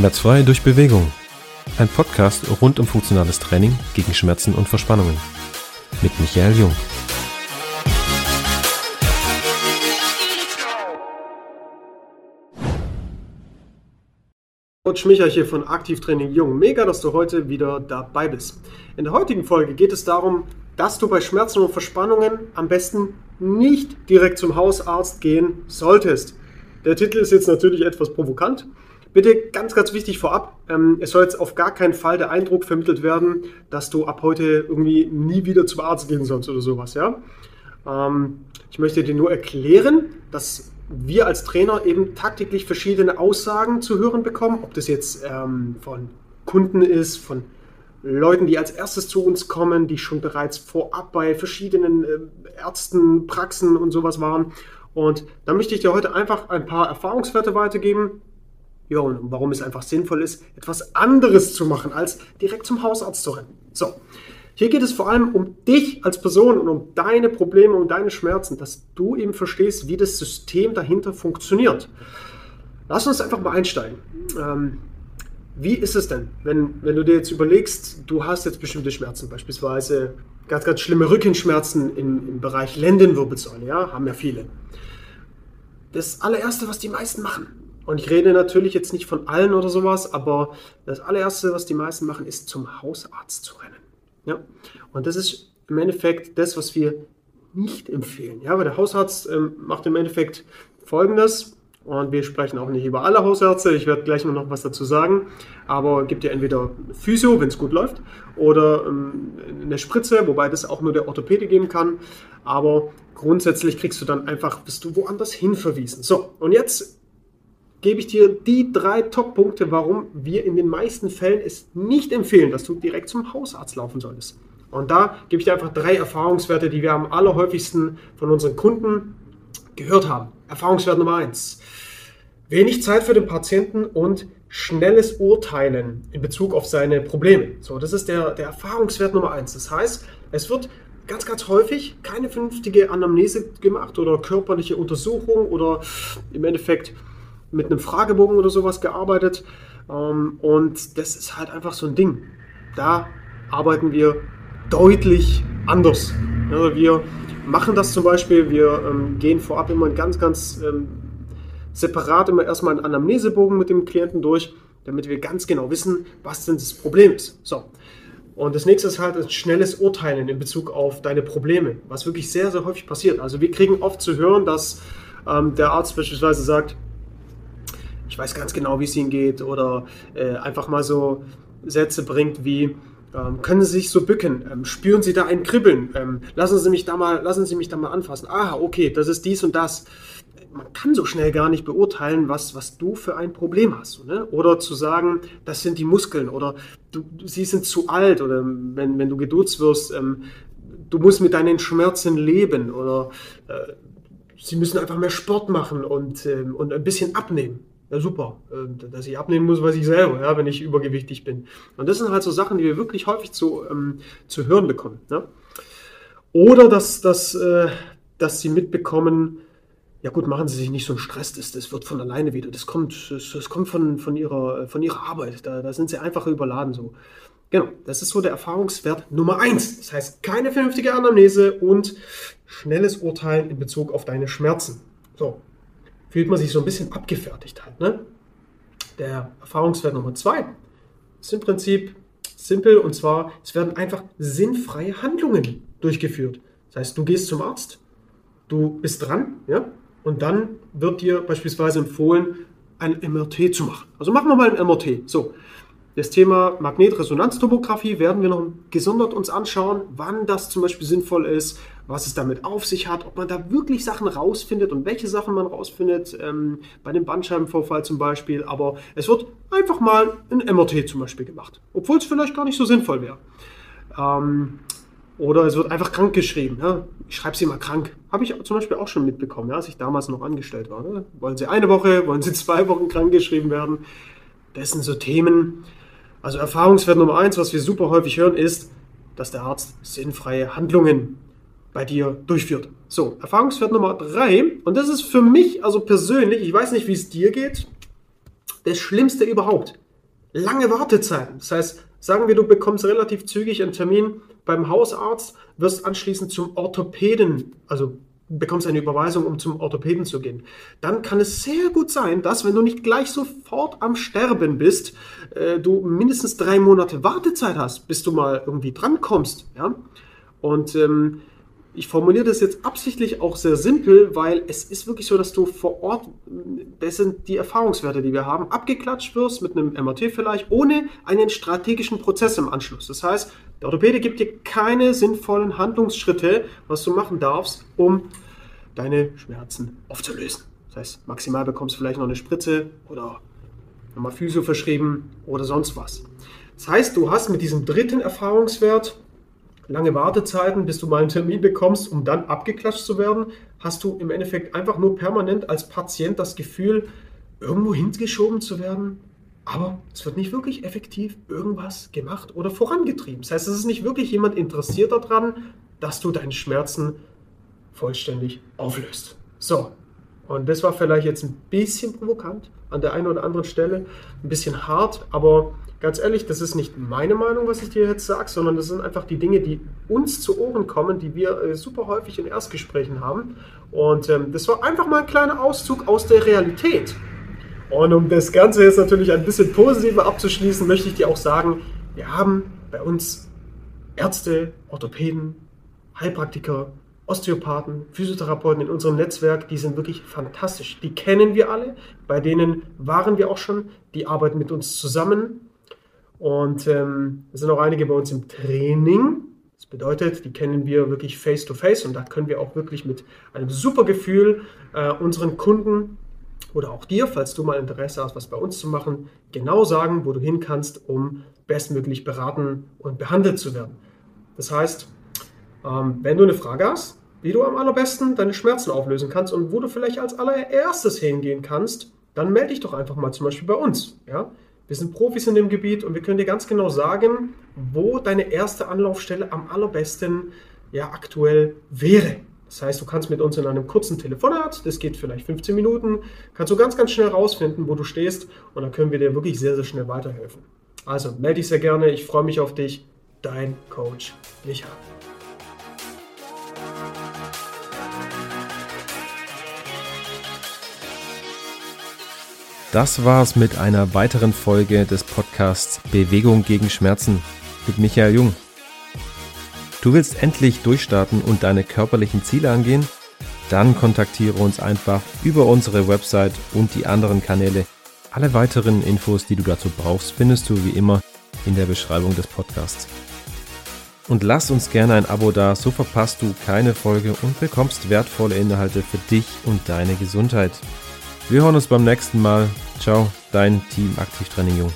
Schmerzfrei durch Bewegung. Ein Podcast rund um funktionales Training gegen Schmerzen und Verspannungen. Mit Michael Jung. Coach Micha hier von Aktivtraining Jung. Mega, dass du heute wieder dabei bist. In der heutigen Folge geht es darum, dass du bei Schmerzen und Verspannungen am besten nicht direkt zum Hausarzt gehen solltest. Der Titel ist jetzt natürlich etwas provokant. Bitte ganz, ganz wichtig vorab, ähm, es soll jetzt auf gar keinen Fall der Eindruck vermittelt werden, dass du ab heute irgendwie nie wieder zum Arzt gehen sollst oder sowas. Ja? Ähm, ich möchte dir nur erklären, dass wir als Trainer eben tagtäglich verschiedene Aussagen zu hören bekommen, ob das jetzt ähm, von Kunden ist, von Leuten, die als erstes zu uns kommen, die schon bereits vorab bei verschiedenen äh, Ärzten, Praxen und sowas waren. Und da möchte ich dir heute einfach ein paar Erfahrungswerte weitergeben. Ja, und warum es einfach sinnvoll ist, etwas anderes zu machen, als direkt zum Hausarzt zu rennen. So, hier geht es vor allem um dich als Person und um deine Probleme und deine Schmerzen, dass du eben verstehst, wie das System dahinter funktioniert. Lass uns einfach mal einsteigen. Ähm, wie ist es denn, wenn, wenn du dir jetzt überlegst, du hast jetzt bestimmte Schmerzen, beispielsweise ganz, ganz schlimme Rückenschmerzen im, im Bereich Lendenwirbelsäule, ja, haben ja viele. Das allererste, was die meisten machen, und ich rede natürlich jetzt nicht von allen oder sowas, aber das allererste, was die meisten machen, ist zum Hausarzt zu rennen. Ja? Und das ist im Endeffekt das, was wir nicht empfehlen. Ja, weil der Hausarzt ähm, macht im Endeffekt Folgendes. Und wir sprechen auch nicht über alle Hausärzte. Ich werde gleich noch was dazu sagen. Aber gibt ja entweder Physio, wenn es gut läuft, oder ähm, eine Spritze, wobei das auch nur der Orthopäde geben kann. Aber grundsätzlich kriegst du dann einfach, bist du woanders hin verwiesen. So, und jetzt gebe ich dir die drei Top-Punkte, warum wir in den meisten Fällen es nicht empfehlen, dass du direkt zum Hausarzt laufen solltest. Und da gebe ich dir einfach drei Erfahrungswerte, die wir am allerhäufigsten von unseren Kunden gehört haben. Erfahrungswert Nummer eins: Wenig Zeit für den Patienten und schnelles Urteilen in Bezug auf seine Probleme. So, das ist der, der Erfahrungswert Nummer eins. Das heißt, es wird ganz, ganz häufig keine vernünftige Anamnese gemacht oder körperliche Untersuchung oder im Endeffekt mit einem Fragebogen oder sowas gearbeitet. Ähm, und das ist halt einfach so ein Ding. Da arbeiten wir deutlich anders. Also wir machen das zum Beispiel, wir ähm, gehen vorab immer ganz, ganz ähm, separat immer erstmal einen Anamnesebogen mit dem Klienten durch, damit wir ganz genau wissen, was denn das Problem ist. So. Und das nächste ist halt ein schnelles Urteilen in Bezug auf deine Probleme, was wirklich sehr, sehr häufig passiert. Also wir kriegen oft zu hören, dass ähm, der Arzt beispielsweise sagt, ich weiß ganz genau, wie es Ihnen geht, oder äh, einfach mal so Sätze bringt wie, ähm, können Sie sich so bücken? Ähm, spüren Sie da ein Kribbeln? Ähm, lassen, Sie mich da mal, lassen Sie mich da mal anfassen. Ah, okay, das ist dies und das. Man kann so schnell gar nicht beurteilen, was, was du für ein Problem hast. Ne? Oder zu sagen, das sind die Muskeln oder du, sie sind zu alt oder wenn, wenn du geduzt wirst, ähm, du musst mit deinen Schmerzen leben oder äh, sie müssen einfach mehr Sport machen und, ähm, und ein bisschen abnehmen ja super, äh, dass ich abnehmen muss, weiß ich selber, ja, wenn ich übergewichtig bin. Und das sind halt so Sachen, die wir wirklich häufig zu, ähm, zu hören bekommen. Ja? Oder dass, dass, äh, dass sie mitbekommen, ja gut, machen Sie sich nicht so einen Stress, das, das wird von alleine wieder. Das kommt, das, das kommt von, von, ihrer, von ihrer Arbeit. Da, da sind sie einfach überladen so. Genau, das ist so der Erfahrungswert Nummer eins. Das heißt, keine vernünftige Anamnese und schnelles Urteilen in Bezug auf deine Schmerzen. So, fühlt man sich so ein bisschen abgefertigt halt. Ne? Der Erfahrungswert Nummer zwei ist im Prinzip simpel und zwar, es werden einfach sinnfreie Handlungen durchgeführt. Das heißt, du gehst zum Arzt, du bist dran, ja, und dann wird dir beispielsweise empfohlen, ein MRT zu machen. Also machen wir mal ein MRT. So, das Thema Magnetresonanztomographie werden wir noch gesondert uns anschauen, wann das zum Beispiel sinnvoll ist, was es damit auf sich hat, ob man da wirklich Sachen rausfindet und welche Sachen man rausfindet, ähm, bei dem Bandscheibenvorfall zum Beispiel. Aber es wird einfach mal ein MRT zum Beispiel gemacht, obwohl es vielleicht gar nicht so sinnvoll wäre. Ähm, oder es wird einfach krank geschrieben. Ja? Ich schreibe sie mal krank. Habe ich zum Beispiel auch schon mitbekommen, ja, als ich damals noch angestellt war. Ne? Wollen Sie eine Woche, wollen Sie zwei Wochen krank geschrieben werden? Das sind so Themen, also Erfahrungswert Nummer eins, was wir super häufig hören, ist, dass der Arzt sinnfreie Handlungen bei dir durchführt. So, Erfahrungswert Nummer drei, und das ist für mich, also persönlich, ich weiß nicht, wie es dir geht, das Schlimmste überhaupt, lange Wartezeiten. Das heißt, sagen wir, du bekommst relativ zügig einen Termin beim Hausarzt, wirst anschließend zum Orthopäden, also bekommst eine Überweisung, um zum Orthopäden zu gehen. Dann kann es sehr gut sein, dass, wenn du nicht gleich sofort am Sterben bist, äh, du mindestens drei Monate Wartezeit hast, bis du mal irgendwie drankommst. Ja? Und ähm, ich formuliere das jetzt absichtlich auch sehr simpel, weil es ist wirklich so, dass du vor Ort, das sind die Erfahrungswerte, die wir haben, abgeklatscht wirst mit einem MRT vielleicht, ohne einen strategischen Prozess im Anschluss. Das heißt, der Orthopäde gibt dir keine sinnvollen Handlungsschritte, was du machen darfst, um deine Schmerzen aufzulösen. Das heißt, maximal bekommst du vielleicht noch eine Spritze oder nochmal Physio verschrieben oder sonst was. Das heißt, du hast mit diesem dritten Erfahrungswert lange Wartezeiten, bis du mal einen Termin bekommst, um dann abgeklatscht zu werden, hast du im Endeffekt einfach nur permanent als Patient das Gefühl, irgendwo hingeschoben zu werden, aber es wird nicht wirklich effektiv irgendwas gemacht oder vorangetrieben. Das heißt, es ist nicht wirklich jemand interessiert daran, dass du deine Schmerzen vollständig auflöst. So, und das war vielleicht jetzt ein bisschen provokant an der einen oder anderen Stelle, ein bisschen hart, aber ganz ehrlich, das ist nicht meine Meinung, was ich dir jetzt sage, sondern das sind einfach die Dinge, die uns zu Ohren kommen, die wir äh, super häufig in Erstgesprächen haben. Und ähm, das war einfach mal ein kleiner Auszug aus der Realität. Und um das Ganze jetzt natürlich ein bisschen positiver abzuschließen, möchte ich dir auch sagen, wir haben bei uns Ärzte, Orthopäden, Heilpraktiker, Osteopathen, Physiotherapeuten in unserem Netzwerk, die sind wirklich fantastisch. Die kennen wir alle, bei denen waren wir auch schon, die arbeiten mit uns zusammen und ähm, es sind auch einige bei uns im Training. Das bedeutet, die kennen wir wirklich face to face und da können wir auch wirklich mit einem super Gefühl äh, unseren Kunden oder auch dir, falls du mal Interesse hast, was bei uns zu machen, genau sagen, wo du hin kannst, um bestmöglich beraten und behandelt zu werden. Das heißt, ähm, wenn du eine Frage hast, wie du am allerbesten deine Schmerzen auflösen kannst und wo du vielleicht als allererstes hingehen kannst, dann melde dich doch einfach mal zum Beispiel bei uns. Ja? Wir sind Profis in dem Gebiet und wir können dir ganz genau sagen, wo deine erste Anlaufstelle am allerbesten ja aktuell wäre. Das heißt, du kannst mit uns in einem kurzen Telefonat, das geht vielleicht 15 Minuten, kannst du ganz, ganz schnell rausfinden, wo du stehst und dann können wir dir wirklich sehr, sehr schnell weiterhelfen. Also melde dich sehr gerne, ich freue mich auf dich, dein Coach Micha. Das war's mit einer weiteren Folge des Podcasts Bewegung gegen Schmerzen mit Michael Jung. Du willst endlich durchstarten und deine körperlichen Ziele angehen? Dann kontaktiere uns einfach über unsere Website und die anderen Kanäle. Alle weiteren Infos, die du dazu brauchst, findest du wie immer in der Beschreibung des Podcasts. Und lass uns gerne ein Abo da, so verpasst du keine Folge und bekommst wertvolle Inhalte für dich und deine Gesundheit. Wir hören uns beim nächsten Mal. Ciao, dein Team Aktivtraining Jung.